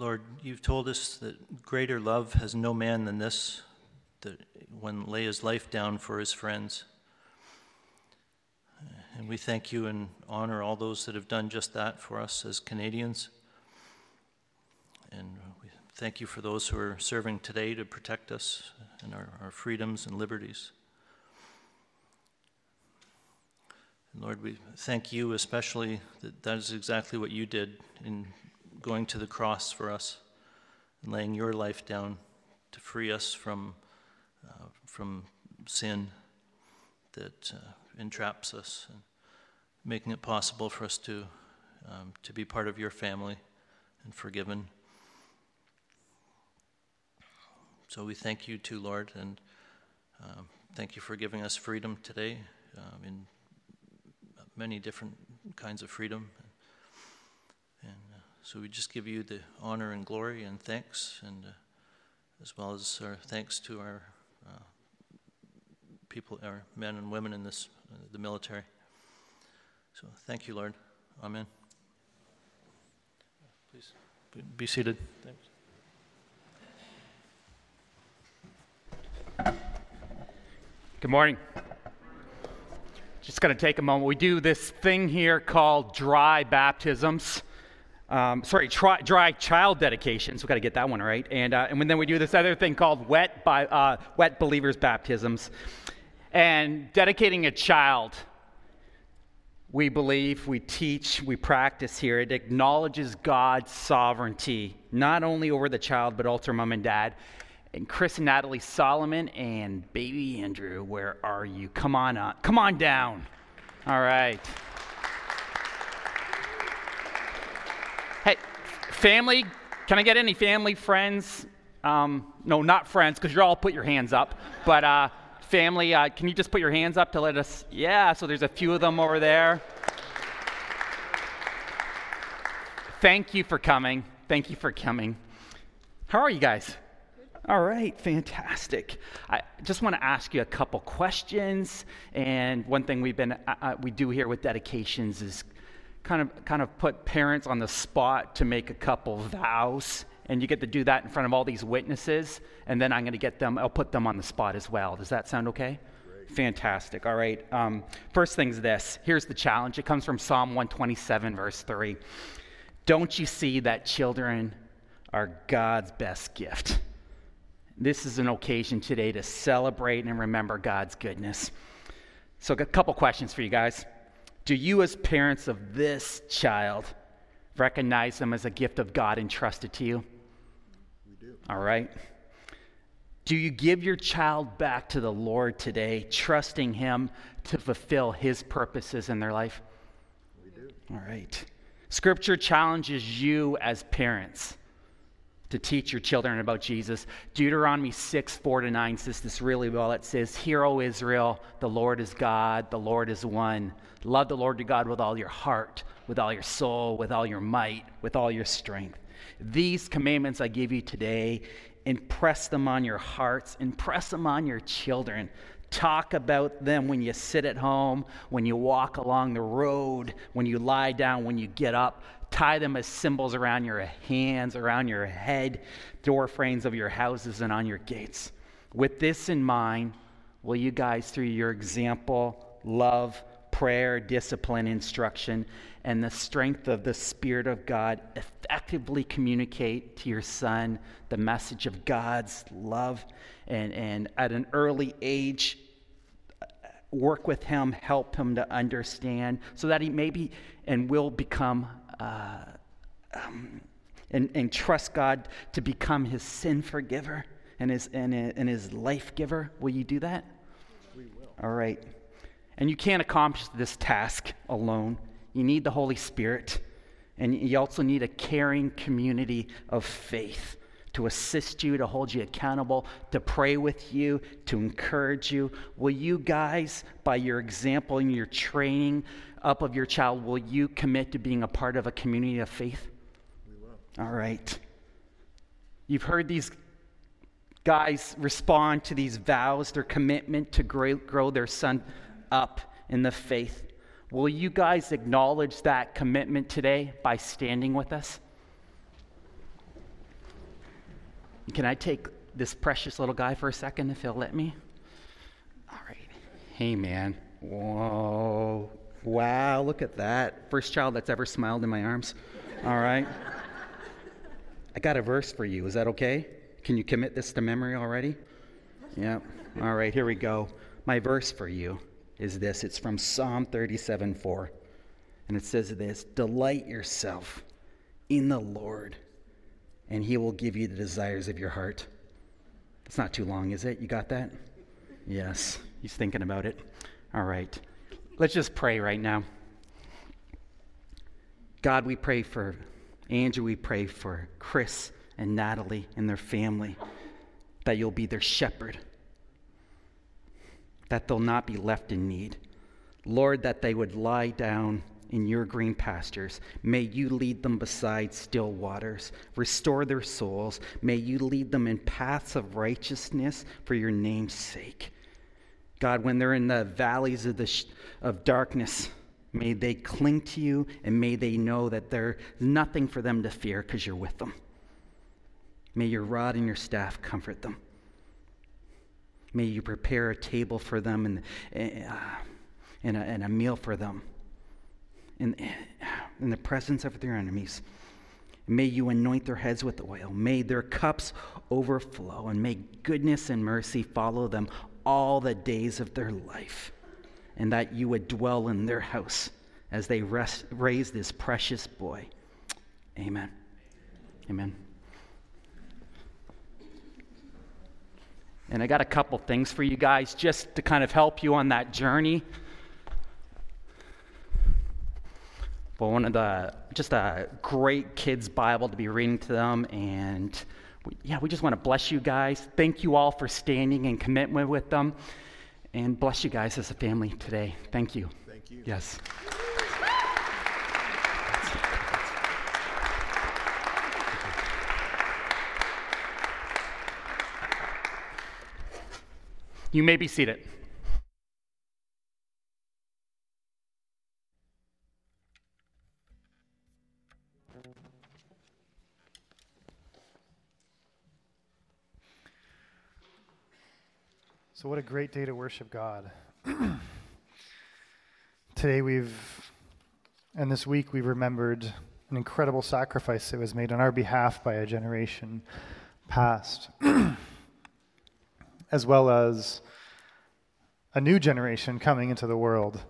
Lord, you've told us that greater love has no man than this, that one lay his life down for his friends. And we thank you and honor all those that have done just that for us as Canadians. And we thank you for those who are serving today to protect us and our, our freedoms and liberties. And Lord, we thank you especially that that is exactly what you did in going to the cross for us and laying your life down to free us from, uh, from sin that uh, entraps us and making it possible for us to, um, to be part of your family and forgiven. So we thank you too, Lord, and um, thank you for giving us freedom today um, in many different kinds of freedom. And so we just give you the honor and glory and thanks, and uh, as well as our thanks to our uh, people, our men and women in this, uh, the military. So thank you, Lord. Amen. Please be seated. Thanks. Good morning. Just going to take a moment. We do this thing here called dry baptisms. Um, sorry, dry, dry, child dedications. We've got to get that one right. And, uh, and then we do this other thing called wet, by, uh, wet believers baptisms. And dedicating a child, we believe, we teach, we practice here, it acknowledges God's sovereignty, not only over the child, but also mom and dad and Chris and Natalie Solomon and baby Andrew, where are you? Come on up. Come on down. All right. Family, can I get any family, friends? Um, no, not friends, because you're all put your hands up. But uh, family, uh, can you just put your hands up to let us? Yeah, so there's a few of them over there. Thank you for coming. Thank you for coming. How are you guys? All right, fantastic. I just want to ask you a couple questions. And one thing we've been uh, uh, we do here with dedications is kind of kind of put parents on the spot to make a couple vows. And you get to do that in front of all these witnesses. And then I'm going to get them. I'll put them on the spot as well. Does that sound okay? Great. Fantastic. All right. Um, first thing's this. Here's the challenge. It comes from Psalm 127, verse three. Don't you see that children are God's best gift? This is an occasion today to celebrate and remember God's goodness. So, a couple questions for you guys. Do you, as parents of this child, recognize them as a gift of God entrusted to you? We do. All right. Do you give your child back to the Lord today, trusting Him to fulfill His purposes in their life? We do. All right. Scripture challenges you as parents to teach your children about Jesus. Deuteronomy 6, 4 to 9 says this really well. It says, Hear, O Israel, the Lord is God, the Lord is one. Love the Lord your God with all your heart, with all your soul, with all your might, with all your strength. These commandments I give you today, impress them on your hearts, impress them on your children. Talk about them when you sit at home, when you walk along the road, when you lie down, when you get up tie them as symbols around your hands, around your head, door frames of your houses, and on your gates. With this in mind, will you guys, through your example, love, prayer, discipline, instruction, and the strength of the Spirit of God, effectively communicate to your son the message of God's love and, and at an early age, work with him, help him to understand so that he maybe and will become uh, um, and, and trust God to become his sin forgiver and his, and, and his life giver? Will you do that? We will. All right. And you can't accomplish this task alone. You need the Holy Spirit, and you also need a caring community of faith to assist you, to hold you accountable, to pray with you, to encourage you. Will you guys, by your example and your training, up of your child, will you commit to being a part of a community of faith? We will. All right. You've heard these guys respond to these vows, their commitment to grow, grow their son up in the faith. Will you guys acknowledge that commitment today by standing with us? Can I take this precious little guy for a second if he'll let me? All right. Hey, man. Whoa. Wow, look at that. First child that's ever smiled in my arms. All right. I got a verse for you. Is that okay? Can you commit this to memory already? Yep. All right, here we go. My verse for you is this it's from Psalm 37 4. And it says this Delight yourself in the Lord, and he will give you the desires of your heart. It's not too long, is it? You got that? Yes. He's thinking about it. All right. Let's just pray right now. God, we pray for Andrew, we pray for Chris and Natalie and their family, that you'll be their shepherd, that they'll not be left in need. Lord, that they would lie down in your green pastures. May you lead them beside still waters. Restore their souls. May you lead them in paths of righteousness for your name's sake. God, when they're in the valleys of, the sh- of darkness, may they cling to you and may they know that there's nothing for them to fear because you're with them. May your rod and your staff comfort them. May you prepare a table for them and, uh, and, a, and a meal for them in, in the presence of their enemies. May you anoint their heads with oil. May their cups overflow, and may goodness and mercy follow them all the days of their life, and that you would dwell in their house as they rest, raise this precious boy. Amen. Amen. And I got a couple things for you guys just to kind of help you on that journey. But one of the, just a great kids' Bible to be reading to them. And we, yeah, we just want to bless you guys. Thank you all for standing in commitment with them. And bless you guys as a family today. Thank you. Thank you. Yes. You may be seated. So, what a great day to worship God. Today, we've, and this week, we've remembered an incredible sacrifice that was made on our behalf by a generation past, as well as a new generation coming into the world.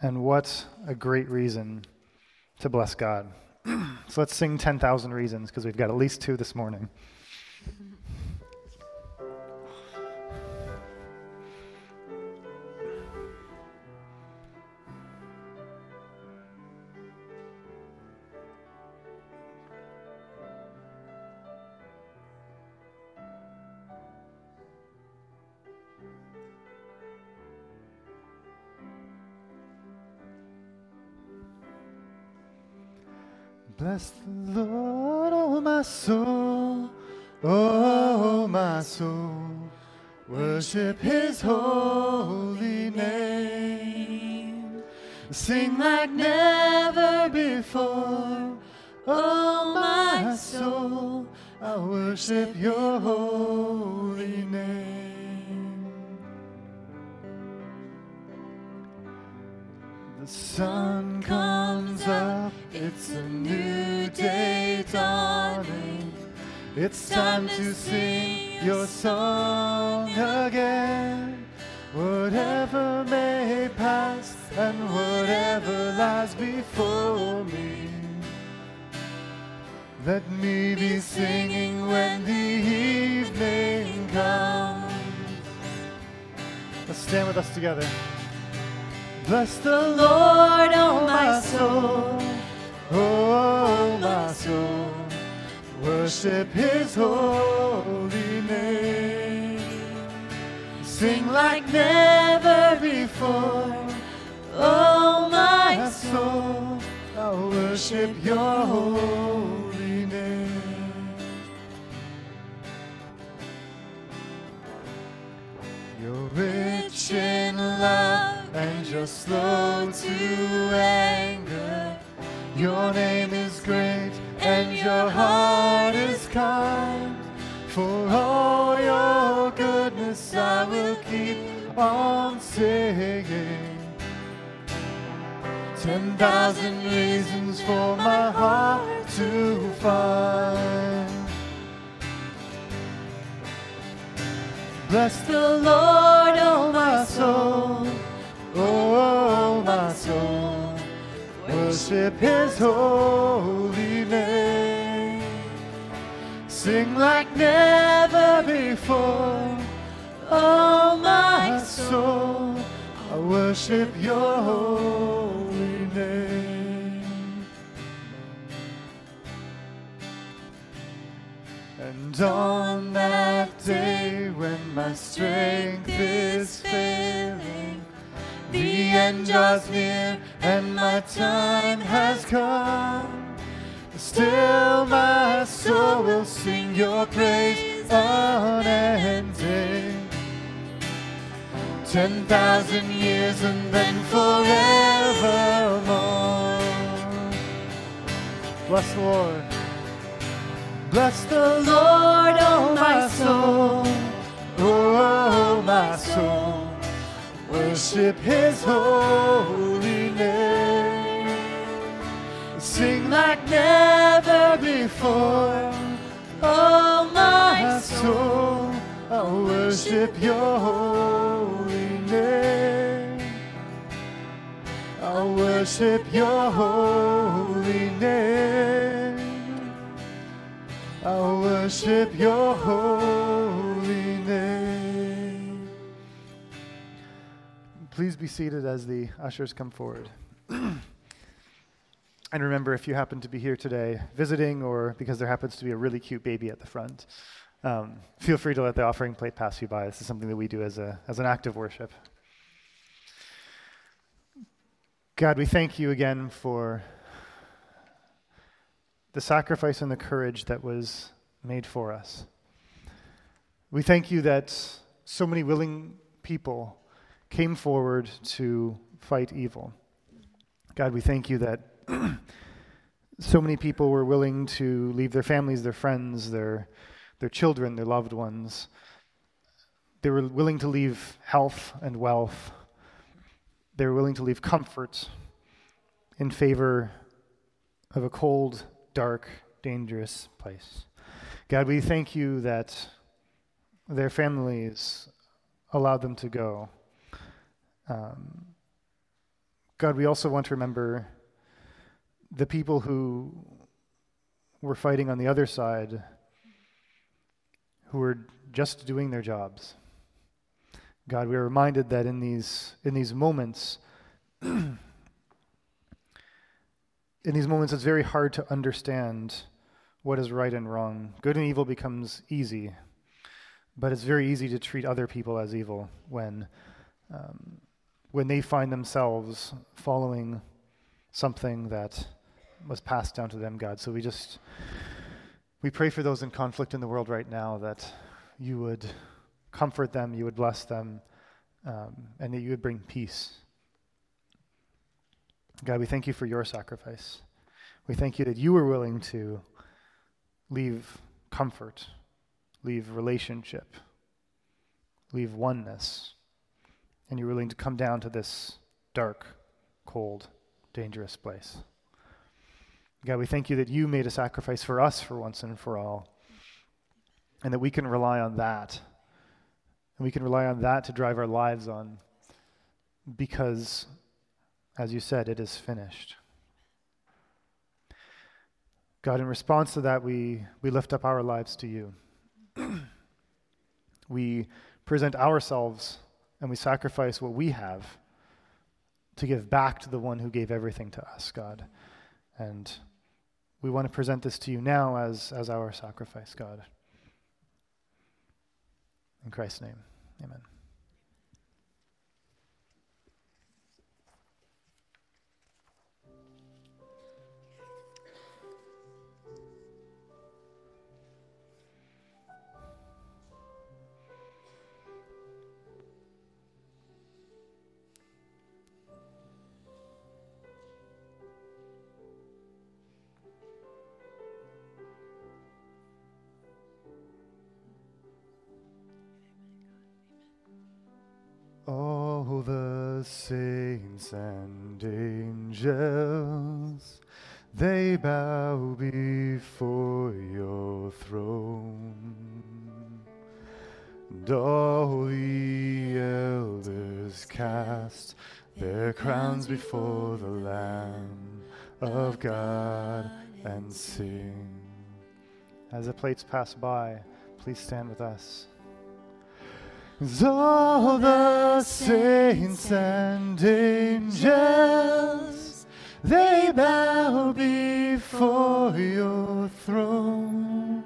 And what a great reason to bless God. so, let's sing 10,000 reasons because we've got at least two this morning. Bless lies before me. Let me be singing when the evening comes. Let's stand with us together. Bless the Lord, oh my soul, oh my soul. Worship his holy name. Sing like never before, oh my soul. I'll worship your holy name. You're rich in love and you're slow to anger. Your name is great and your heart is kind. For all your goodness, I will keep on singing. Ten thousand reasons for my heart to find. Bless the Lord, oh my soul, oh my soul. Worship His holy name. Sing like never before, oh my soul. I worship Your holy And on that day when my strength is failing, the end draws near and my time has come. Still my soul will sing your praise unending. Ten thousand years and then forevermore. Bless the Lord. Bless the Lord, oh my soul, oh my soul. Worship His holy name. Sing like never before, oh my soul. I worship Your holy name. I worship Your holy name. I worship your holy name. Please be seated as the ushers come forward. and remember, if you happen to be here today visiting or because there happens to be a really cute baby at the front, um, feel free to let the offering plate pass you by. This is something that we do as, a, as an act of worship. God, we thank you again for the sacrifice and the courage that was made for us. We thank you that so many willing people came forward to fight evil. God, we thank you that so many people were willing to leave their families, their friends, their, their children, their loved ones. They were willing to leave health and wealth. They were willing to leave comfort in favor of a cold, dark, dangerous place. God, we thank you that their families allowed them to go. Um, God, we also want to remember the people who were fighting on the other side who were just doing their jobs. God, we are reminded that in these, in these moments, in these moments, it's very hard to understand what is right and wrong. Good and evil becomes easy, but it's very easy to treat other people as evil when, um, when they find themselves following something that was passed down to them, God. So we just we pray for those in conflict in the world right now that you would comfort them, you would bless them, um, and that you would bring peace. God, we thank you for your sacrifice. We thank you that you were willing to leave comfort, leave relationship, leave oneness, and you're willing to come down to this dark, cold, dangerous place. God, we thank you that you made a sacrifice for us for once and for all, and that we can rely on that. And we can rely on that to drive our lives on because, as you said, it is finished. God, in response to that, we, we lift up our lives to you. we present ourselves and we sacrifice what we have to give back to the one who gave everything to us, God. And we want to present this to you now as, as our sacrifice, God. In Christ's name, amen. Saints and angels, they bow before your throne. And all the elders cast their crowns before the Lamb of God and sing. As the plates pass by, please stand with us. As all the saints and angels, they bow before your throne.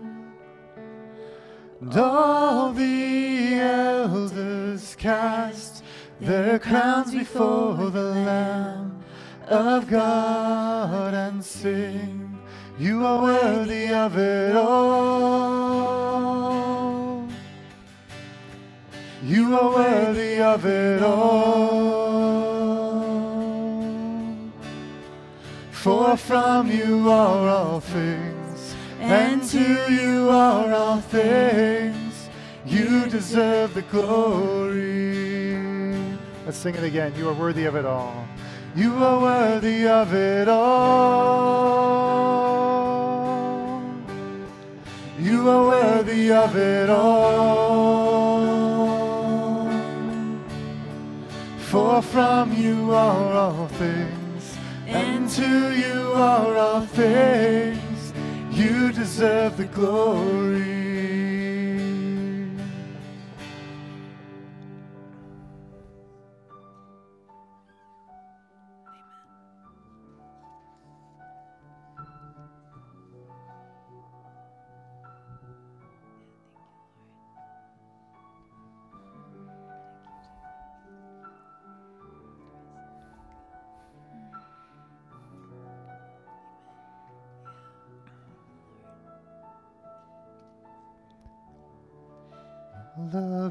And all the elders cast their crowns before the Lamb of God and sing, You are worthy of it all. You are worthy of it all. For from you are all things, and to you are all things. You deserve the glory. Let's sing it again. You are worthy of it all. You are worthy of it all. You are worthy of it all. For from you are all things, and to you are all things. You deserve the glory.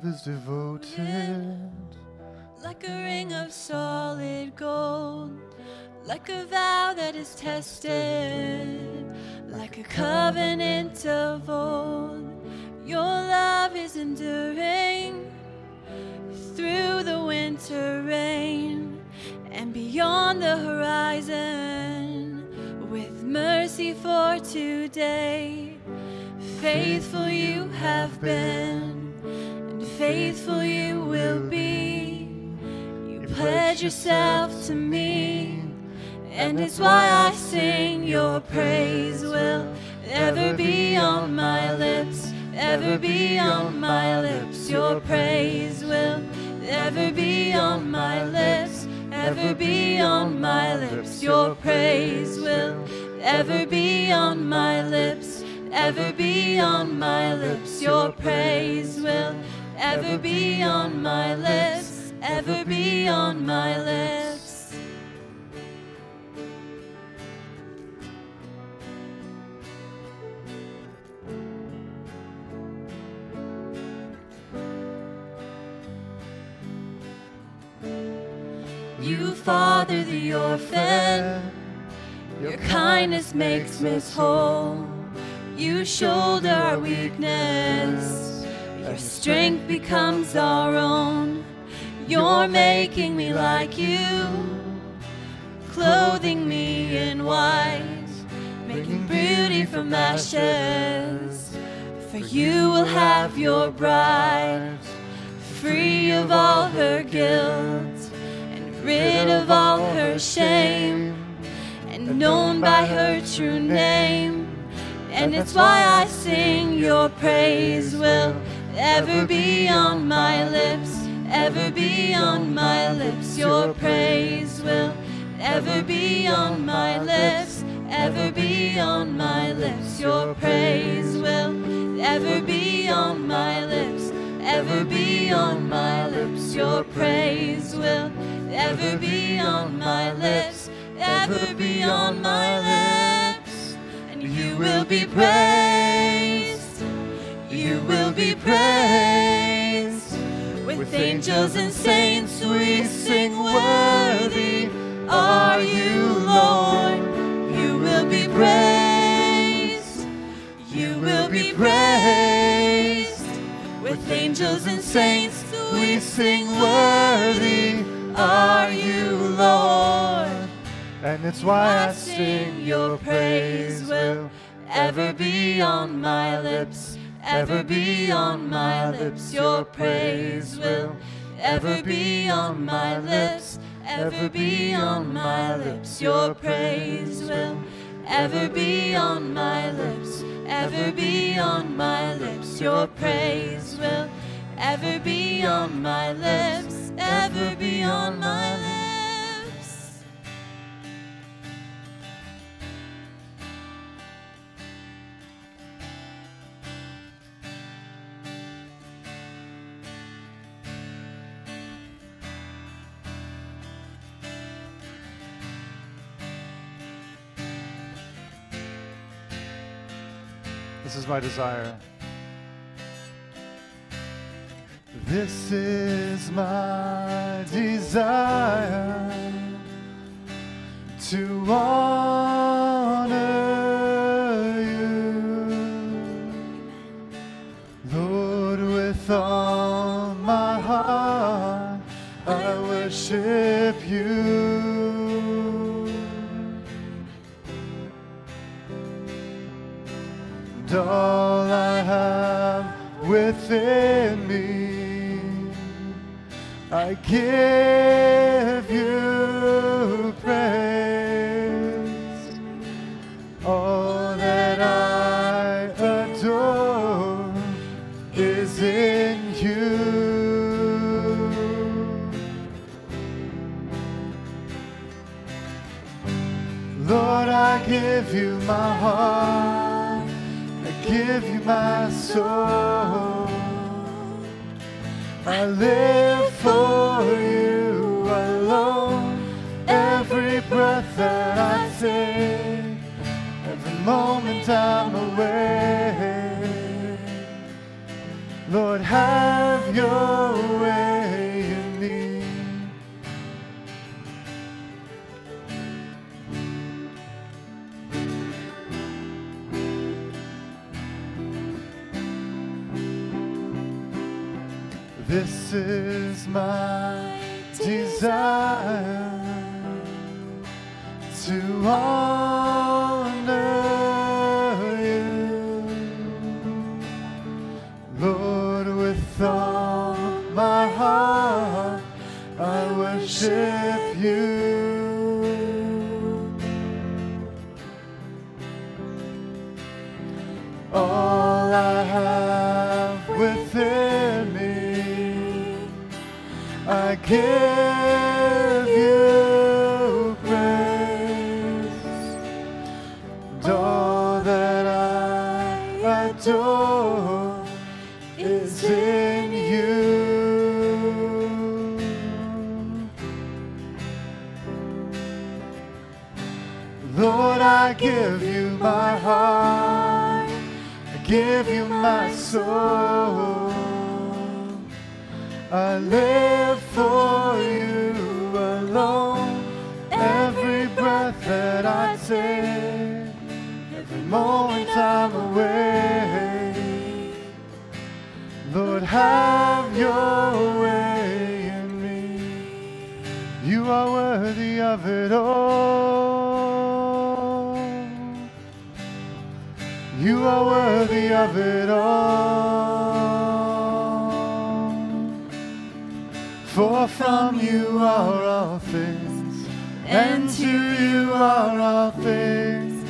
Is devoted. like a ring of solid gold, like a vow that is tested, like a covenant of old. Your love is enduring through the winter rain and beyond the horizon with mercy for today. Faithful you have been, faithful you will be. You pledge yourself to me, and it's why I sing your praise will ever be on my lips, ever be on my lips. Your praise will ever be on my lips, ever be on my lips. Your praise will ever be on my lips, ever be on my lips. Your praise will ever be on my lips, ever be on my lips. You father the orphan, your kindness makes me whole. You shoulder our weakness, your strength becomes our own. You're making me like you, clothing me in white, making beauty from ashes. For you will have your bride, free of all her guilt, and rid of all her shame, and known by her true name. And it's why I sing your praise will ever be on my lips, ever be on my lips. Your praise will ever be on my lips, ever be on my lips. Your praise will ever be on my lips, ever be on my lips. Your praise will ever be on my lips, ever be on my lips. And you will be praised, you will be praised. With angels and saints we sing worthy are you, Lord. You will be praised, you will be praised. With angels and saints we sing worthy are you, Lord. And It's why I sing your praise will ever be on my lips, ever be on my lips. Your praise will ever be on my lips, ever be on my lips. Your praise will ever be on my lips, ever be on my lips. Your praise will ever be on my lips, ever be on my lips. My desire. This is my desire to honor you, Lord, with all my heart. I worship all I have within me, I give you praise. All that I adore is in you. Lord, I give you my heart. Give you my soul. I live for you alone. Every breath that I take, every moment I'm away. Lord, have your way is my desire to honor give you praise. And all that I adore is in you. Lord, I give you my heart. I give you my soul. I live for you alone. Every breath that I take, every moment I'm away. Lord, have your way in me. You are worthy of it all. You are worthy of it all. For from you are all things, and to you are all things.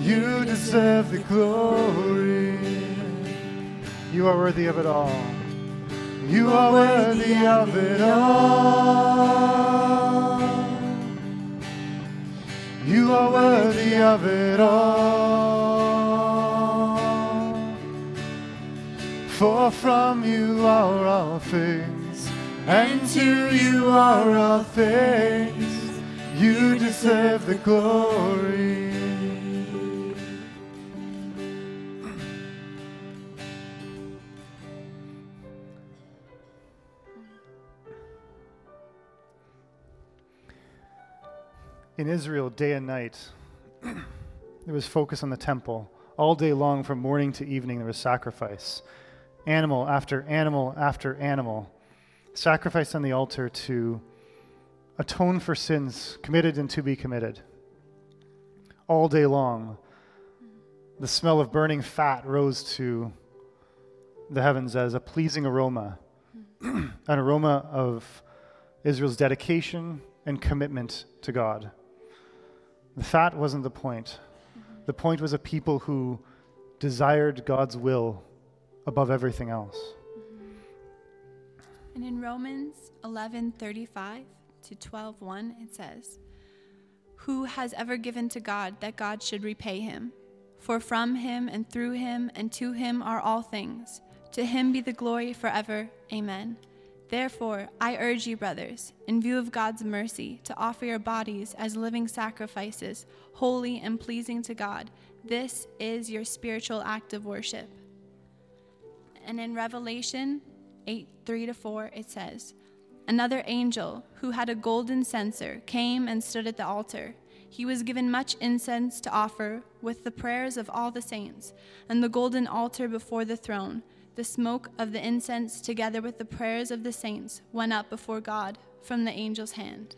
You deserve the glory. You are worthy of it all. You are worthy of it all. You are worthy of it all. For from you are all things, and to you are all things. You deserve the glory. In Israel, day and night, there was focus on the temple. All day long, from morning to evening, there was sacrifice. Animal after animal after animal, sacrificed on the altar to atone for sins committed and to be committed. all day long. The smell of burning fat rose to the heavens as a pleasing aroma, an aroma of Israel's dedication and commitment to God. The fat wasn't the point. The point was a people who desired God's will above everything else. And in Romans 11:35 to 12:1 it says, "Who has ever given to God that God should repay him? For from him and through him and to him are all things. To him be the glory forever. Amen." Therefore, I urge you, brothers, in view of God's mercy, to offer your bodies as living sacrifices, holy and pleasing to God. This is your spiritual act of worship. And in Revelation 8 3 to 4, it says, Another angel who had a golden censer came and stood at the altar. He was given much incense to offer with the prayers of all the saints, and the golden altar before the throne. The smoke of the incense, together with the prayers of the saints, went up before God from the angel's hand.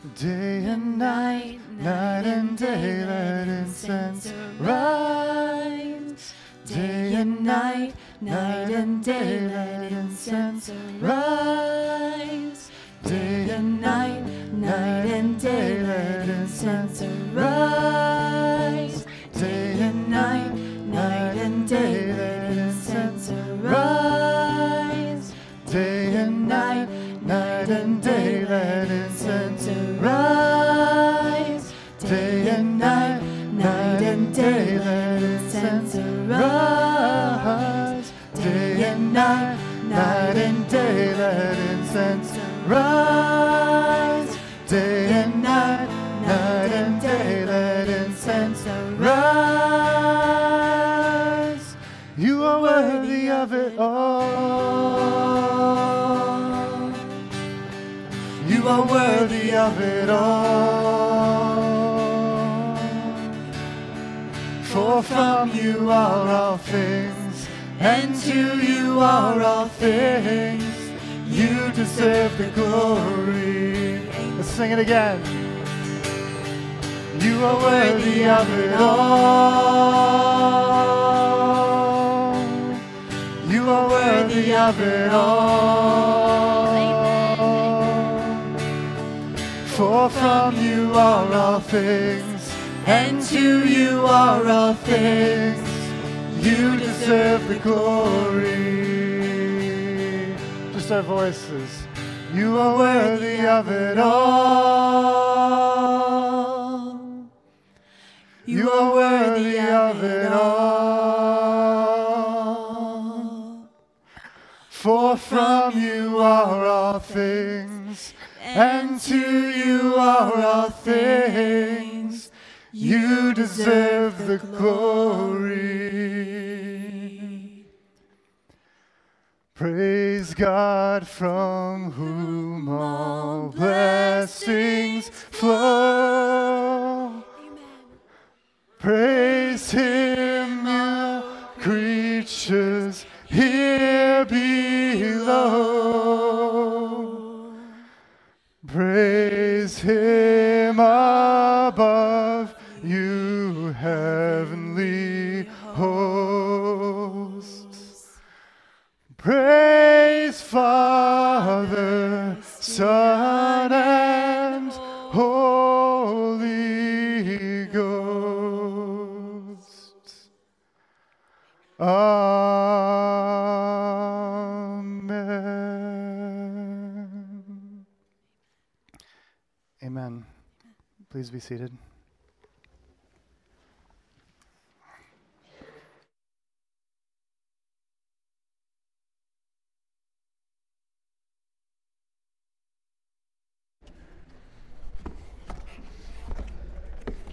Day and night, night and day, let incense rise. Day and night, night and day, let incense rise. Day and night, night and day, let incense rise. Day and night, night and day, let incense rise. Day and night, night and day, let incense rise. Day and night, night and day, let incense rise. Day and night, night and day, let incense rise. Day and night, night and day, let incense rise. You are worthy of it all. You are worthy of it all. For from you are all things, and to you are all things. You deserve the glory. Let's sing it again. You are worthy of it all. You are worthy of it all. For from you are all things, and to you are all things. You deserve the glory. Just our voices. You are worthy of it all. You are worthy of it all. For from you are all things, and to you are all things. You deserve the glory. Praise God from whom all blessings flow. Praise Him, you creatures here below. Praise Him above, you heavenly hosts. Praise Father, Son, and Holy Ghost. Amen. Please be seated.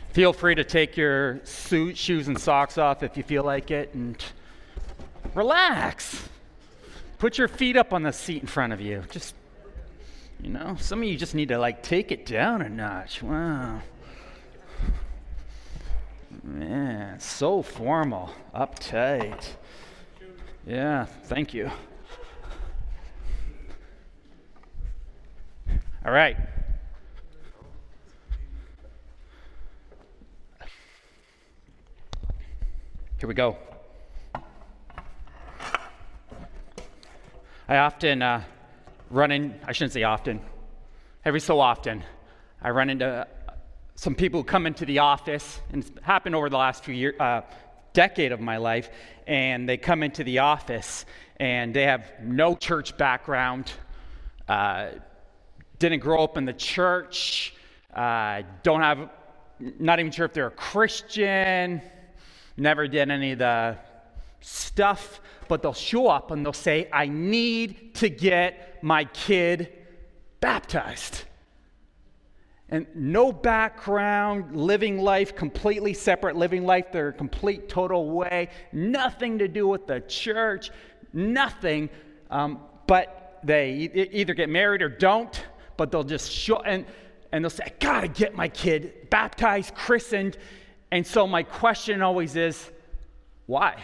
Feel free to take your suit, shoes, and socks off if you feel like it, and relax. Put your feet up on the seat in front of you. Just, you know, some of you just need to like take it down a notch. Wow. Man, so formal, uptight. Yeah, thank you. All right. Here we go. I often uh, run in, I shouldn't say often, every so often, I run into some people who come into the office, and it's happened over the last few years, uh, decade of my life, and they come into the office and they have no church background, uh, didn't grow up in the church, uh, don't have, not even sure if they're a Christian, never did any of the stuff, but they'll show up and they'll say, I need to get my kid baptized. And no background, living life, completely separate living life, their complete total way, nothing to do with the church, nothing. Um, but they either get married or don't, but they'll just show, and, and they'll say, I gotta get my kid baptized, christened. And so my question always is, why?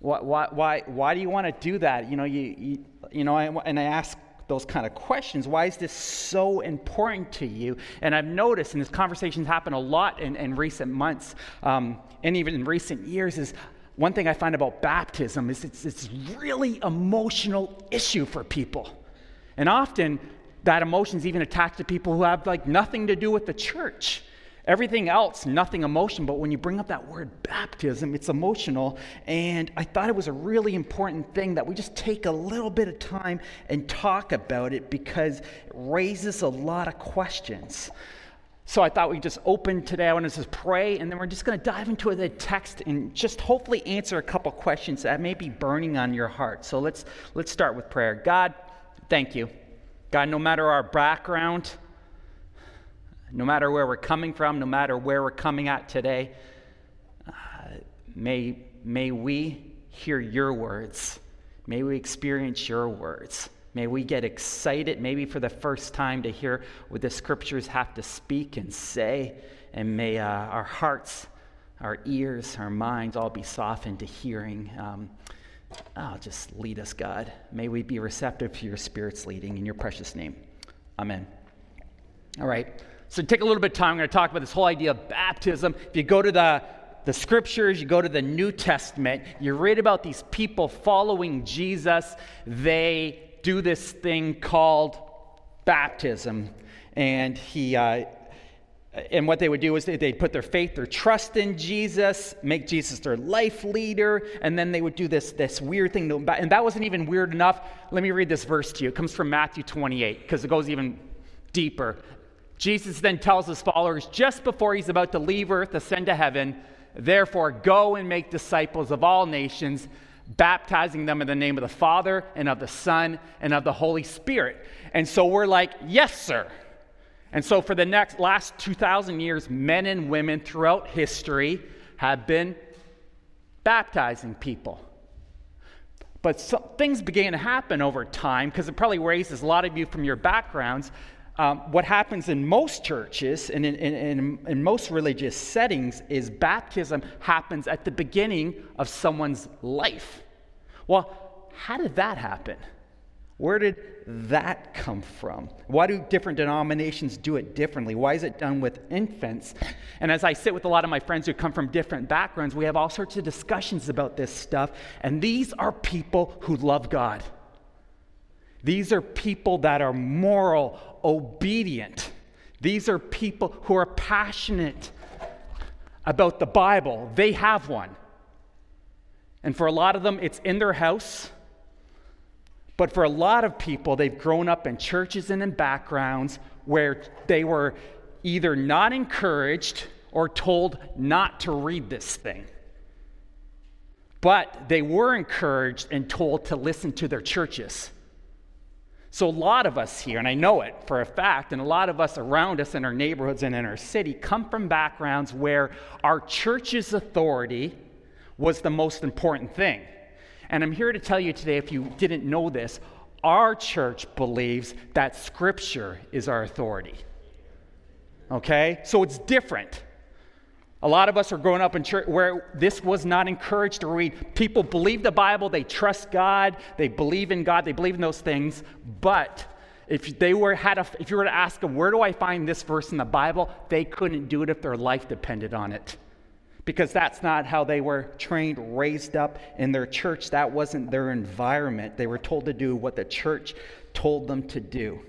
Why, why, why, why do you want to do that? You know, you, you, you know, I, and I ask those kind of questions. Why is this so important to you? And I've noticed, and this conversation's happened a lot in, in recent months, um, and even in recent years, is one thing I find about baptism is it's it's really emotional issue for people. And often that emotion is even attached to people who have like nothing to do with the church. Everything else, nothing emotion, but when you bring up that word baptism, it's emotional. And I thought it was a really important thing that we just take a little bit of time and talk about it because it raises a lot of questions. So I thought we'd just open today. I want to just pray, and then we're just going to dive into the text and just hopefully answer a couple questions that may be burning on your heart. So let's let's start with prayer. God, thank you. God, no matter our background, no matter where we're coming from, no matter where we're coming at today, uh, may, may we hear your words. May we experience your words. May we get excited, maybe for the first time, to hear what the scriptures have to speak and say. And may uh, our hearts, our ears, our minds all be softened to hearing. Um, oh, just lead us, God. May we be receptive to your Spirit's leading. In your precious name. Amen. All right. So take a little bit of time. I'm going to talk about this whole idea of baptism. If you go to the the scriptures, you go to the New Testament, you read about these people following Jesus. They do this thing called baptism. And he, uh, and what they would do is they'd put their faith, their trust in Jesus, make Jesus their life leader, and then they would do this, this weird thing. And that wasn't even weird enough. Let me read this verse to you. It comes from Matthew 28, because it goes even deeper. Jesus then tells his followers just before he's about to leave earth, ascend to heaven, therefore go and make disciples of all nations, baptizing them in the name of the Father and of the Son and of the Holy Spirit. And so we're like, yes, sir. And so for the next last 2,000 years, men and women throughout history have been baptizing people. But things began to happen over time because it probably raises a lot of you from your backgrounds um, what happens in most churches and in, in, in, in, most religious settings is baptism happens at the beginning of someone's life. Well, how did that happen? Where did that come from? Why do different denominations do it differently? Why is it done with infants? And as I sit with a lot of my friends who come from different backgrounds, we have all sorts of discussions about this stuff. And these are people who love God. These are people that are moral, obedient. These are people who are passionate about the Bible. They have one. And for a lot of them, it's in their house. But for a lot of people, they've grown up in churches and in backgrounds where they were either not encouraged or told not to read this thing. But they were encouraged and told to listen to their churches. So, a lot of us here, and I know it for a fact, and a lot of us around us in our neighborhoods and in our city come from backgrounds where our church's authority was the most important thing. And I'm here to tell you today, if you didn't know this, our church believes that Scripture is our authority. Okay? So it's different. A lot of us are growing up in church where this was not encouraged to read. People believe the Bible, they trust God, they believe in God, they believe in those things. But if they were had a, if you were to ask them, where do I find this verse in the Bible? They couldn't do it if their life depended on it. Because that's not how they were trained, raised up in their church. That wasn't their environment. They were told to do what the church told them to do.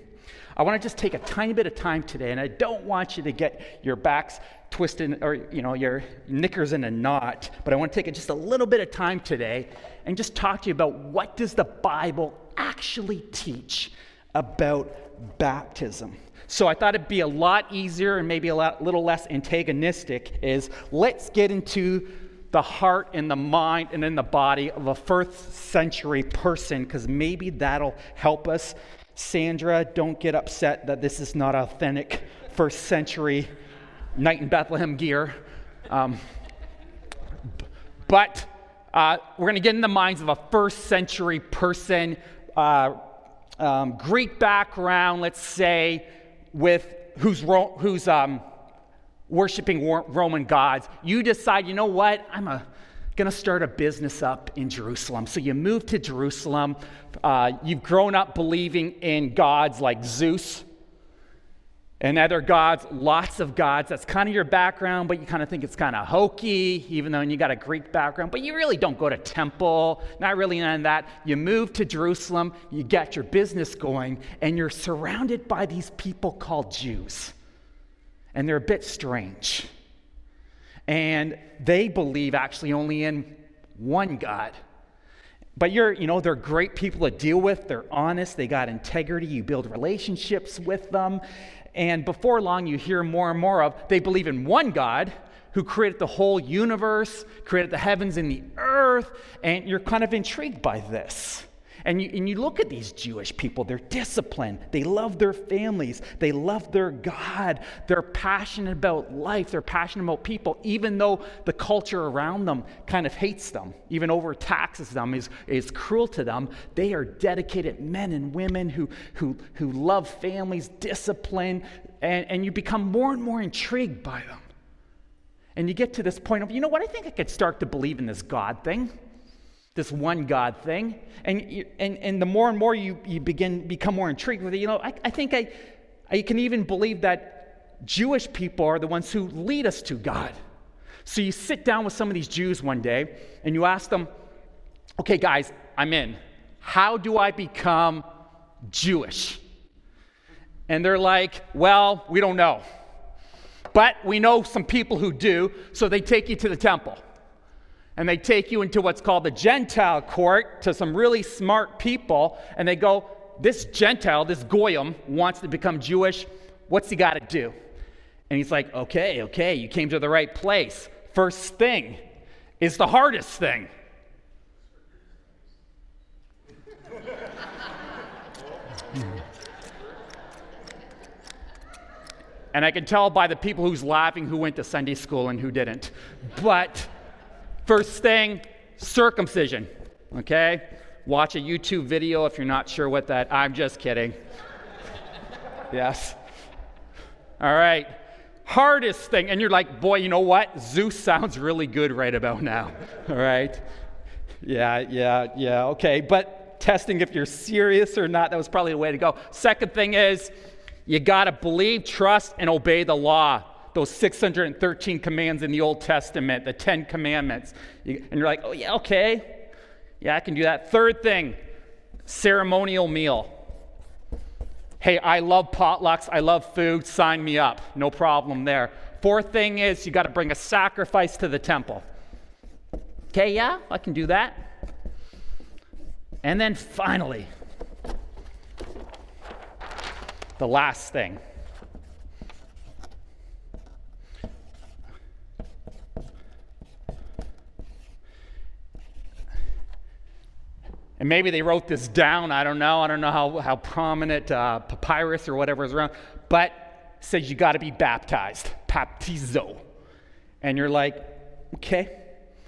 I want to just take a tiny bit of time today, and I don't want you to get your backs twisted or you know your knickers in a knot, but I want to take just a little bit of time today and just talk to you about what does the Bible actually teach about baptism. So I thought it'd be a lot easier and maybe a lot, little less antagonistic is let's get into the heart and the mind and then the body of a first century person because maybe that'll help us Sandra, don't get upset that this is not authentic first century night in Bethlehem gear. Um, but uh, we're going to get in the minds of a first century person, uh, um, Greek background, let's say, with who's, ro- who's um, worshiping Roman gods. You decide, you know what? I'm a going to start a business up in Jerusalem. So you move to Jerusalem. Uh, you've grown up believing in gods like Zeus and other gods, lots of gods. That's kind of your background, but you kind of think it's kind of hokey, even though you got a Greek background. But you really don't go to temple, not really none of that. You move to Jerusalem, you get your business going, and you're surrounded by these people called Jews. And they're a bit strange. And they believe actually only in one God. But you're, you know, they're great people to deal with. They're honest. They got integrity. You build relationships with them. And before long, you hear more and more of they believe in one God who created the whole universe, created the heavens and the earth. And you're kind of intrigued by this. And you, and you look at these Jewish people, they're disciplined. They love their families. They love their God. They're passionate about life. They're passionate about people, even though the culture around them kind of hates them, even overtaxes them, is, is cruel to them. They are dedicated men and women who, who, who love families, discipline, and, and you become more and more intrigued by them. And you get to this point of, you know what, I think I could start to believe in this God thing this one God thing. And, and, and the more and more you, you begin become more intrigued with it, you know, I, I think I, I can even believe that Jewish people are the ones who lead us to God. So you sit down with some of these Jews one day and you ask them, okay, guys, I'm in. How do I become Jewish? And they're like, well, we don't know. But we know some people who do, so they take you to the temple and they take you into what's called the Gentile court to some really smart people, and they go, This Gentile, this Goyim, wants to become Jewish. What's he got to do? And he's like, Okay, okay, you came to the right place. First thing is the hardest thing. and I can tell by the people who's laughing who went to Sunday school and who didn't. But First thing, circumcision. Okay? Watch a YouTube video if you're not sure what that. I'm just kidding. yes. All right. Hardest thing, and you're like, boy, you know what? Zeus sounds really good right about now. All right. Yeah, yeah, yeah. Okay. But testing if you're serious or not, that was probably the way to go. Second thing is, you got to believe, trust, and obey the law those 613 commands in the Old Testament, the 10 commandments. and you're like, oh, yeah, okay. Yeah, I can do that. Third thing, ceremonial meal. Hey, I love potlucks. I love food. Sign me up. No problem there. Fourth thing is you got to bring a sacrifice to the temple. Okay, yeah, I can do that. And then finally, the last thing And maybe they wrote this down. I don't know. I don't know how, how prominent uh, papyrus or whatever is around. But says you got to be baptized, baptizo. And you're like, okay.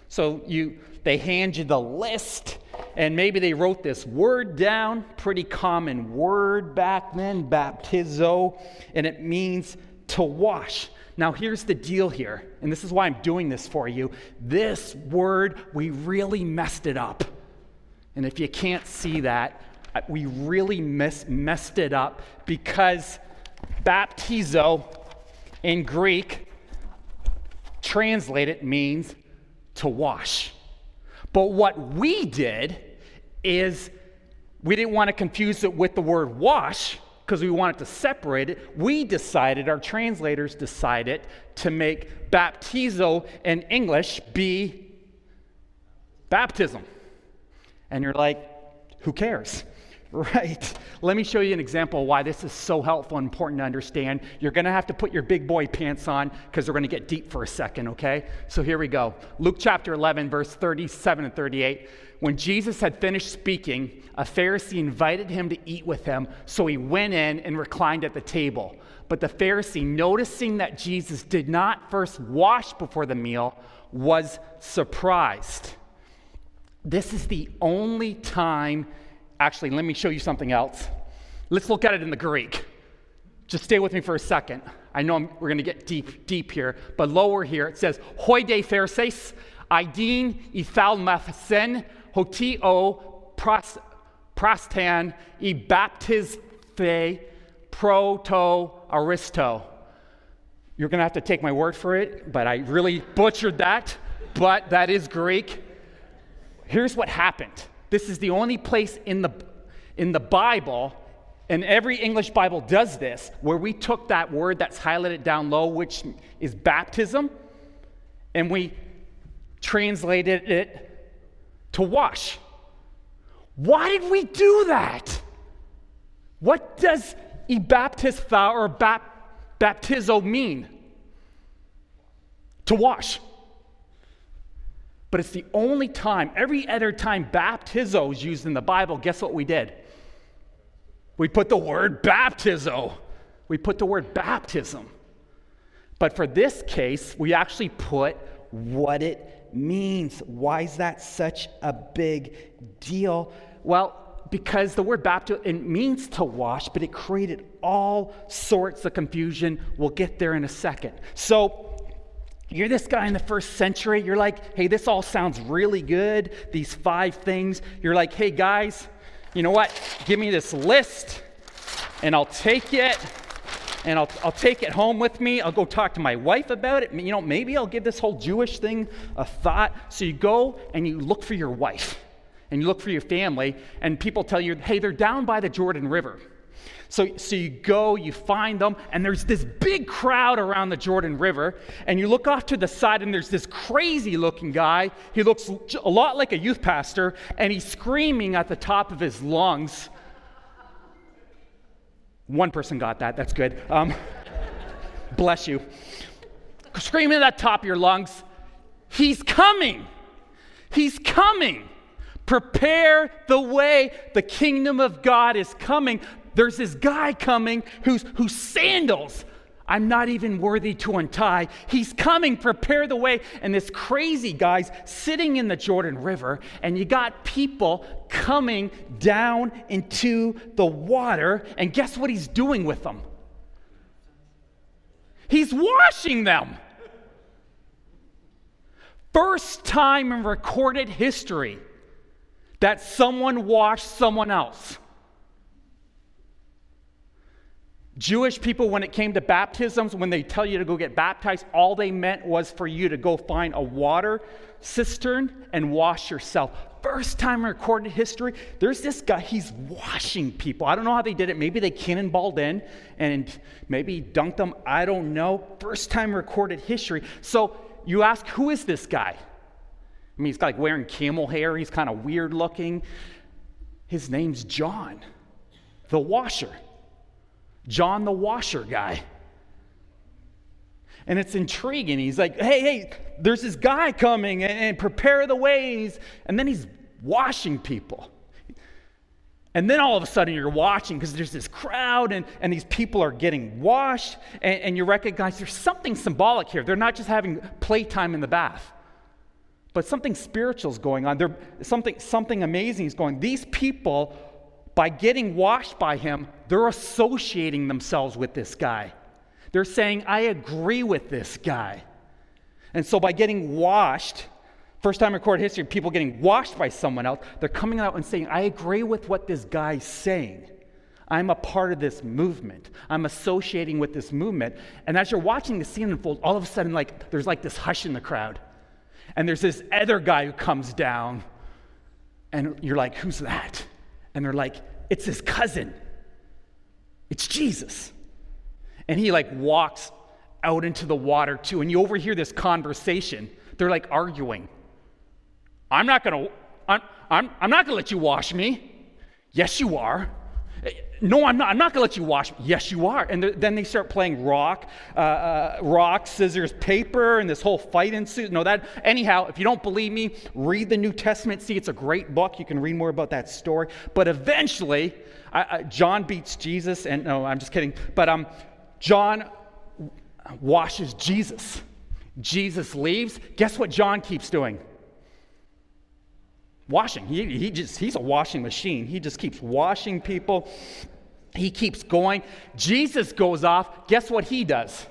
So you they hand you the list, and maybe they wrote this word down, pretty common word back then, baptizo, and it means to wash, Now, here's the deal here, and this is why I'm doing this for you. This word, we really messed it up. And if you can't see that, we really messed it up because baptizo in Greek, translated, means to wash. But what we did is we didn't want to confuse it with the word wash because we wanted to separate it. We decided, our translators decided, to make baptizo in English be baptism. And you're like, who cares? Right. Let me show you an example why this is so helpful and important to understand. You're going to have to put your big boy pants on because we're going to get deep for a second, okay? So here we go. Luke chapter 11, verse 37 and 38. When Jesus had finished speaking, a Pharisee invited him to eat with him, so he went in and reclined at the table. But the Pharisee, noticing that Jesus did not first wash before the meal, was surprised. This is the only time Actually, let me show you something else. Let's look at it in the Greek. Just stay with me for a second. I know I'm, we're going to get deep, deep here, but lower here it says, Hoi de Pharisee, Idin hotio pras, prastan, e baptisthe proto aristo. You're going to have to take my word for it, but I really butchered that, but that is Greek. Here's what happened this is the only place in the, in the Bible, and every English Bible does this, where we took that word that's highlighted down low, which is baptism, and we translated it to wash. Why did we do that? What does ebaptistha or bap- baptizo mean? To wash but it's the only time, every other time baptizo is used in the Bible, guess what we did? We put the word baptizo. We put the word baptism. But for this case, we actually put what it means. Why is that such a big deal? Well, because the word baptizo it means to wash, but it created all sorts of confusion. We'll get there in a second. So you're this guy in the first century. You're like, hey, this all sounds really good. These five things. You're like, hey, guys, you know what? Give me this list and I'll take it and I'll, I'll take it home with me. I'll go talk to my wife about it. You know, maybe I'll give this whole Jewish thing a thought. So you go and you look for your wife and you look for your family, and people tell you, hey, they're down by the Jordan River. So, so you go, you find them, and there's this big crowd around the Jordan River, and you look off to the side, and there's this crazy looking guy. He looks a lot like a youth pastor, and he's screaming at the top of his lungs. One person got that, that's good. Um, bless you. Screaming at the top of your lungs, He's coming! He's coming! Prepare the way. The kingdom of God is coming there's this guy coming whose, whose sandals I'm not even worthy to untie. He's coming, prepare the way. And this crazy guy's sitting in the Jordan River, and you got people coming down into the water. And guess what he's doing with them? He's washing them. First time in recorded history that someone washed someone else. Jewish people, when it came to baptisms, when they tell you to go get baptized, all they meant was for you to go find a water cistern and wash yourself. First time in recorded history, there's this guy, he's washing people. I don't know how they did it. Maybe they cannonballed in and maybe dunked them. I don't know. First time recorded history. So you ask, who is this guy? I mean, he's like wearing camel hair, he's kind of weird looking. His name's John, the washer. John the washer guy. And it's intriguing. He's like, hey, hey, there's this guy coming and, and prepare the ways. And then he's washing people. And then all of a sudden you're watching because there's this crowd and, and these people are getting washed. And, and you recognize there's something symbolic here. They're not just having playtime in the bath, but something spiritual is going on. There, something, something amazing is going These people by getting washed by him, they're associating themselves with this guy. They're saying, I agree with this guy. And so by getting washed, first time in recorded history, people getting washed by someone else, they're coming out and saying, I agree with what this guy's saying. I'm a part of this movement. I'm associating with this movement. And as you're watching the scene unfold, all of a sudden, like there's like this hush in the crowd. And there's this other guy who comes down, and you're like, who's that? And they're like, it's his cousin. It's Jesus. And he like walks out into the water too. And you overhear this conversation. They're like arguing. I'm not gonna, I'm, I'm, I'm not gonna let you wash me. Yes, you are. No, I'm not. I'm not going to let you wash. Yes, you are. And then they start playing rock, uh, uh, rock, scissors, paper, and this whole fight ensues. No, that. Anyhow, if you don't believe me, read the New Testament. See, it's a great book. You can read more about that story. But eventually, I, I, John beats Jesus, and no, I'm just kidding. But um, John washes Jesus. Jesus leaves. Guess what John keeps doing? Washing. He, he just, he's a washing machine. He just keeps washing people. He keeps going. Jesus goes off. Guess what he does?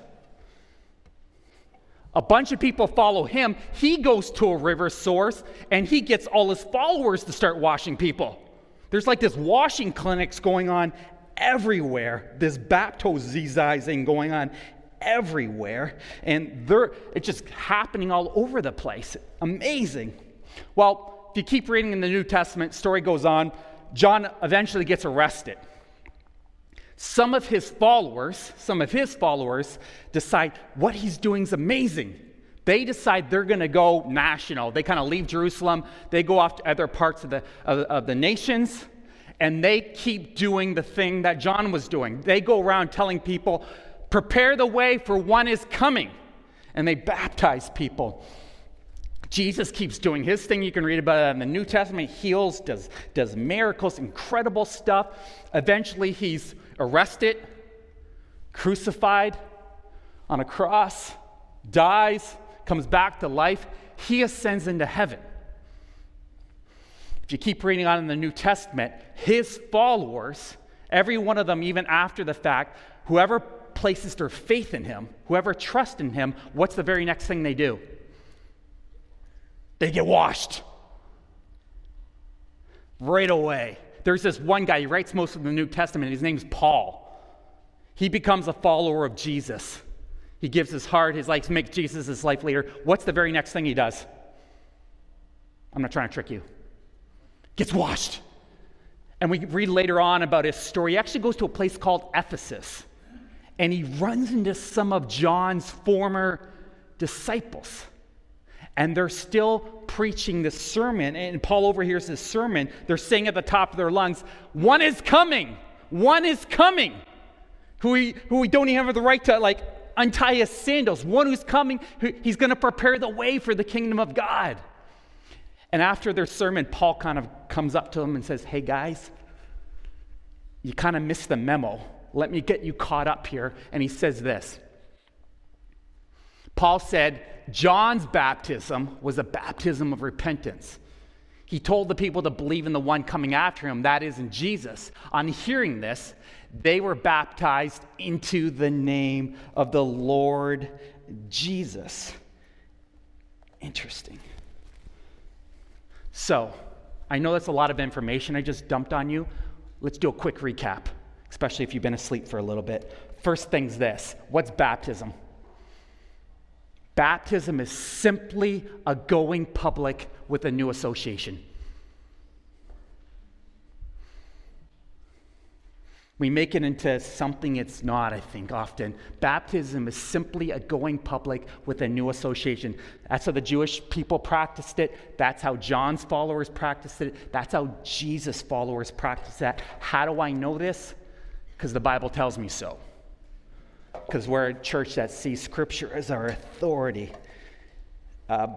A bunch of people follow him. He goes to a river source and he gets all his followers to start washing people. There's like this washing clinics going on everywhere, this baptizing going on everywhere, and they're, it's just happening all over the place. Amazing. Well, if you keep reading in the New Testament, story goes on. John eventually gets arrested. Some of his followers, some of his followers decide what he's doing is amazing. They decide they're going to go national. They kind of leave Jerusalem. They go off to other parts of the, of, of the nations, and they keep doing the thing that John was doing. They go around telling people, prepare the way for one is coming. And they baptize people. Jesus keeps doing his thing. You can read about it in the New Testament. He heals, does, does miracles, incredible stuff. Eventually, he's arrested, crucified on a cross, dies, comes back to life. He ascends into heaven. If you keep reading on in the New Testament, his followers, every one of them, even after the fact, whoever places their faith in him, whoever trusts in him, what's the very next thing they do? they get washed right away. There's this one guy, he writes most of the New Testament. His name's Paul. He becomes a follower of Jesus. He gives his heart, his life, makes Jesus his life leader. What's the very next thing he does? I'm not trying to trick you. Gets washed. And we read later on about his story. He actually goes to a place called Ephesus. And he runs into some of John's former disciples and they're still preaching this sermon. And Paul overhears this sermon. They're saying at the top of their lungs, One is coming. One is coming. Who we, who we don't even have the right to like untie his sandals. One who's coming, who, he's going to prepare the way for the kingdom of God. And after their sermon, Paul kind of comes up to them and says, Hey guys, you kind of missed the memo. Let me get you caught up here. And he says this Paul said, John's baptism was a baptism of repentance. He told the people to believe in the one coming after him, that is, in Jesus. On hearing this, they were baptized into the name of the Lord Jesus. Interesting. So, I know that's a lot of information I just dumped on you. Let's do a quick recap, especially if you've been asleep for a little bit. First thing's this what's baptism? Baptism is simply a going public with a new association. We make it into something it's not, I think, often. Baptism is simply a going public with a new association. That's how the Jewish people practiced it. That's how John's followers practiced it. That's how Jesus' followers practiced that. How do I know this? Because the Bible tells me so because we're a church that sees Scripture as our authority. Uh,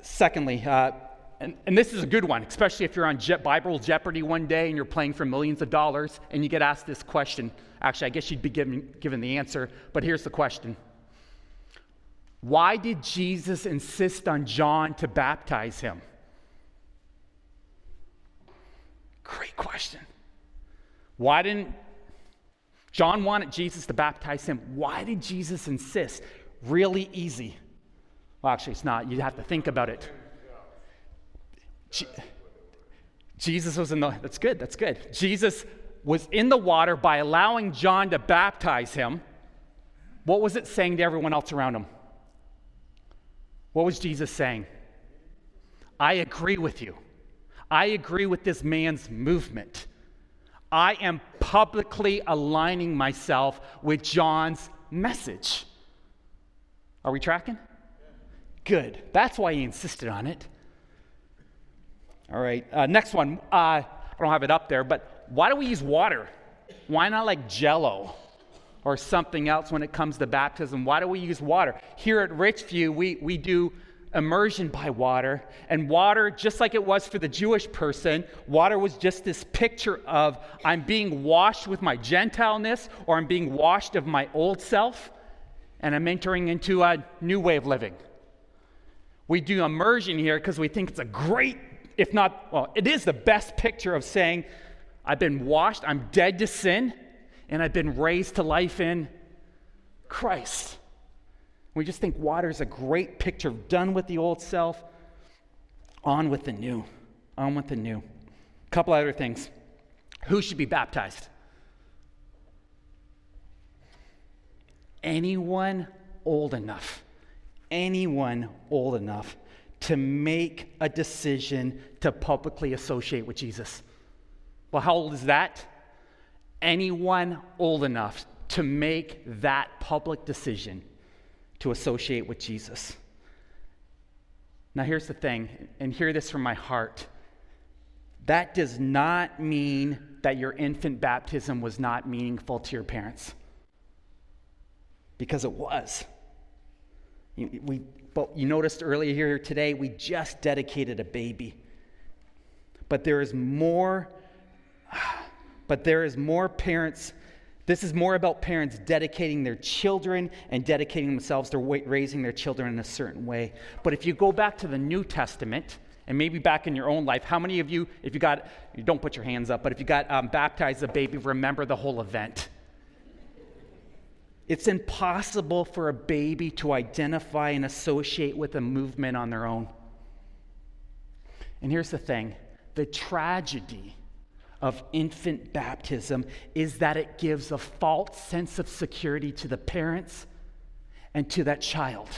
secondly, uh, and, and, this is a good one, especially if you're on Je- Bible Jeopardy one day and you're playing for millions of dollars and you get asked this question. Actually, I guess you'd be given, given the answer, but here's the question Why did Jesus insist on John to baptize him? Great question. Why didn't John wanted Jesus to baptize him. Why did Jesus insist? Really easy. Well, actually, it's not. You have to think about it. Je- Jesus was in the, that's good, that's good. Jesus was in the water by allowing John to baptize him. What was it saying to everyone else around him? What was Jesus saying? I agree with you. I agree with this man's movement. I am publicly aligning myself with John's message. Are we tracking? Good. That's why he insisted on it. All right, uh, next one. Uh, I don't have it up there, but why do we use water? Why not like jello or something else when it comes to baptism? Why do we use water? Here at Richview, we, we do immersion by water. And water, just like it was for the Jewish person, water was just this picture of I'm being washed with my Gentileness or I'm being washed of my old self and I'm entering into a new way of living. We do immersion here because we think it's a great, if not, well, it is the best picture of saying, I've been washed, I'm dead to sin, and I've been raised to life in Christ. We just think water is a great picture of done with the old self, on with the new. On with the new. A couple other things. Who should be baptized? Anyone old enough. Anyone old enough to make a decision to publicly associate with Jesus. Well, how old is that? Anyone old enough to make that public decision to associate with Jesus. Now, here's the thing, and hear this from my heart. That does not mean that your infant baptism was not meaningful to your parents, because it was. We, but you noticed earlier here today, we just dedicated a baby. But there is more, but there is more parents this is more about parents dedicating their children and dedicating themselves to raising their children in a certain way. But if you go back to the New Testament, and maybe back in your own life, how many of you, if you got, you don't put your hands up, but if you got um, baptized a baby, remember the whole event? It's impossible for a baby to identify and associate with a movement on their own. And here's the thing the tragedy of infant baptism is that it gives a false sense of security to the parents and to that child.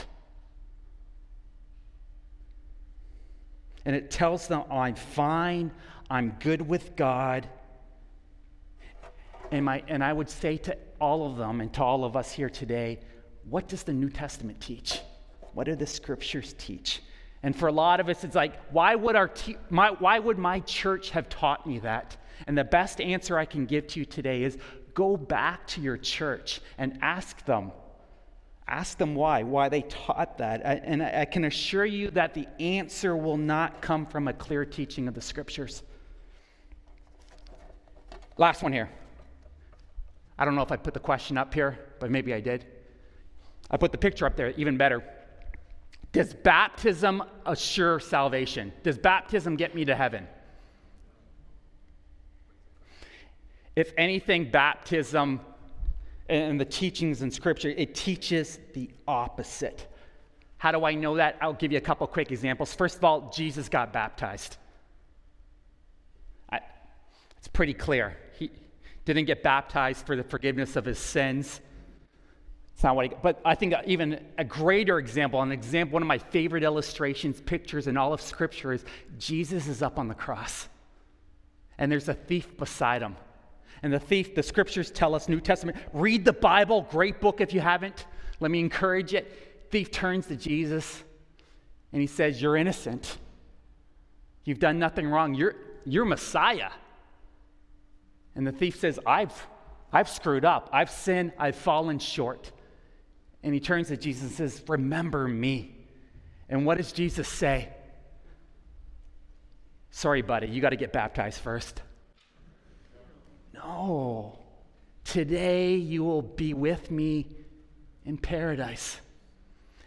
And it tells them, oh, I'm fine, I'm good with God. And, my, and I would say to all of them and to all of us here today, what does the New Testament teach? What do the scriptures teach? And for a lot of us, it's like, why would, our te- my, why would my church have taught me that? And the best answer I can give to you today is go back to your church and ask them. Ask them why, why they taught that. And I can assure you that the answer will not come from a clear teaching of the scriptures. Last one here. I don't know if I put the question up here, but maybe I did. I put the picture up there, even better. Does baptism assure salvation? Does baptism get me to heaven? If anything, baptism and the teachings in Scripture, it teaches the opposite. How do I know that? I'll give you a couple quick examples. First of all, Jesus got baptized. I, it's pretty clear. He didn't get baptized for the forgiveness of his sins. It's not what he, but I think even a greater example, an example, one of my favorite illustrations, pictures in all of Scripture is Jesus is up on the cross, and there's a thief beside him. And the thief, the scriptures tell us, New Testament, read the Bible, great book if you haven't. Let me encourage it. Thief turns to Jesus and he says, You're innocent. You've done nothing wrong. You're, you're Messiah. And the thief says, I've, I've screwed up. I've sinned. I've fallen short. And he turns to Jesus and says, Remember me. And what does Jesus say? Sorry, buddy, you got to get baptized first. No. Today you will be with me in paradise.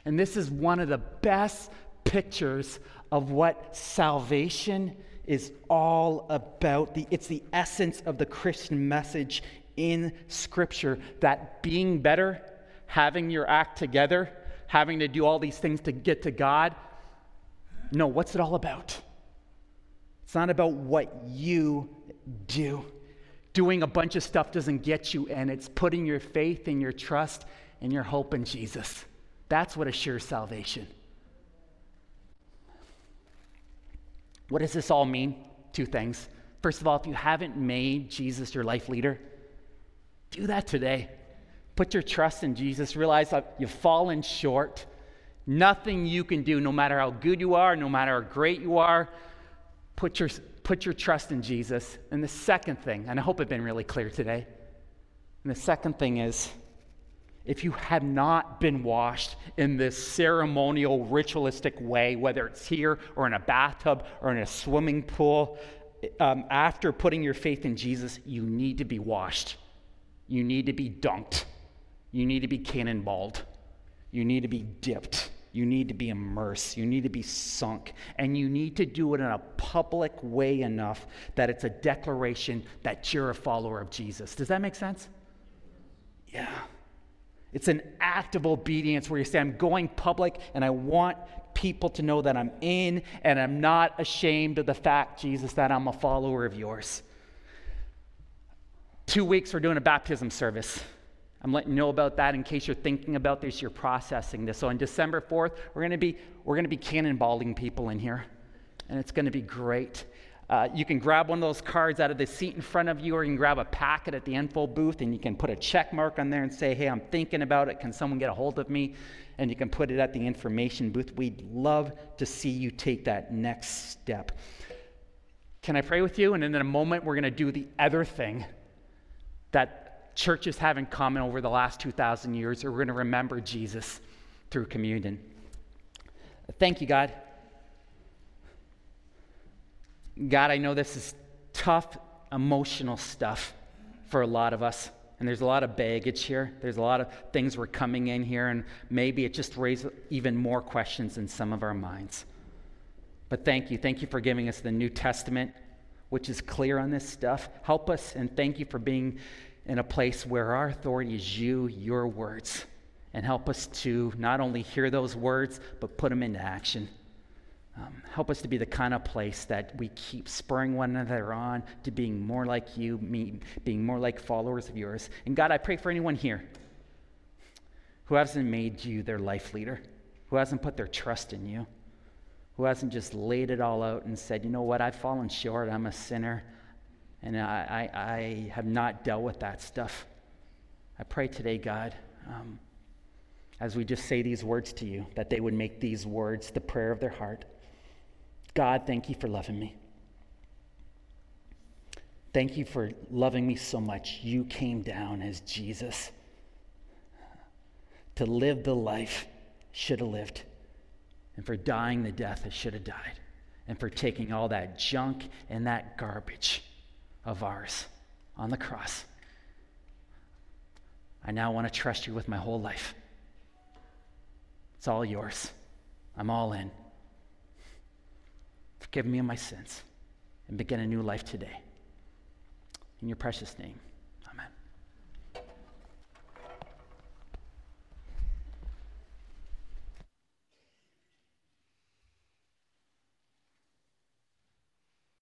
And this is one of the best pictures of what salvation is all about. The, it's the essence of the Christian message in Scripture that being better, having your act together, having to do all these things to get to God, no, what's it all about? It's not about what you do. Doing a bunch of stuff doesn't get you, and it's putting your faith and your trust and your hope in Jesus. That's what assures salvation. What does this all mean? Two things. First of all, if you haven't made Jesus your life leader, do that today. Put your trust in Jesus. Realize that you've fallen short. Nothing you can do, no matter how good you are, no matter how great you are, put your, put your trust in Jesus. And the second thing, and I hope I've been really clear today, and the second thing is if you have not been washed in this ceremonial, ritualistic way, whether it's here or in a bathtub or in a swimming pool, um, after putting your faith in Jesus, you need to be washed. You need to be dunked. You need to be cannonballed. You need to be dipped. You need to be immersed. You need to be sunk. And you need to do it in a public way enough that it's a declaration that you're a follower of Jesus. Does that make sense? Yeah. It's an act of obedience where you say, I'm going public and I want people to know that I'm in and I'm not ashamed of the fact, Jesus, that I'm a follower of yours. Two weeks, we're doing a baptism service. I'm letting you know about that in case you're thinking about this, you're processing this. So on December 4th, we're going to be we're going to be cannonballing people in here, and it's going to be great. Uh, you can grab one of those cards out of the seat in front of you, or you can grab a packet at the info booth and you can put a check mark on there and say, Hey, I'm thinking about it. Can someone get a hold of me? And you can put it at the information booth. We'd love to see you take that next step. Can I pray with you? And in a moment, we're going to do the other thing that churches have in common over the last 2,000 years. We're going to remember Jesus through communion. Thank you, God. God, I know this is tough, emotional stuff for a lot of us. And there's a lot of baggage here. There's a lot of things we're coming in here, and maybe it just raises even more questions in some of our minds. But thank you. Thank you for giving us the New Testament, which is clear on this stuff. Help us, and thank you for being in a place where our authority is you, your words. And help us to not only hear those words, but put them into action. Um, help us to be the kind of place that we keep spurring one another on to being more like you, me, being more like followers of yours. And God, I pray for anyone here who hasn't made you their life leader, who hasn't put their trust in you, who hasn't just laid it all out and said, you know what, I've fallen short, I'm a sinner, and I, I, I have not dealt with that stuff. I pray today, God. Um, as we just say these words to you, that they would make these words the prayer of their heart. God, thank you for loving me. Thank you for loving me so much. You came down as Jesus to live the life should have lived, and for dying the death that should have died, and for taking all that junk and that garbage of ours on the cross. I now want to trust you with my whole life. It's all yours. I'm all in. Forgive me of my sins and begin a new life today. In your precious name.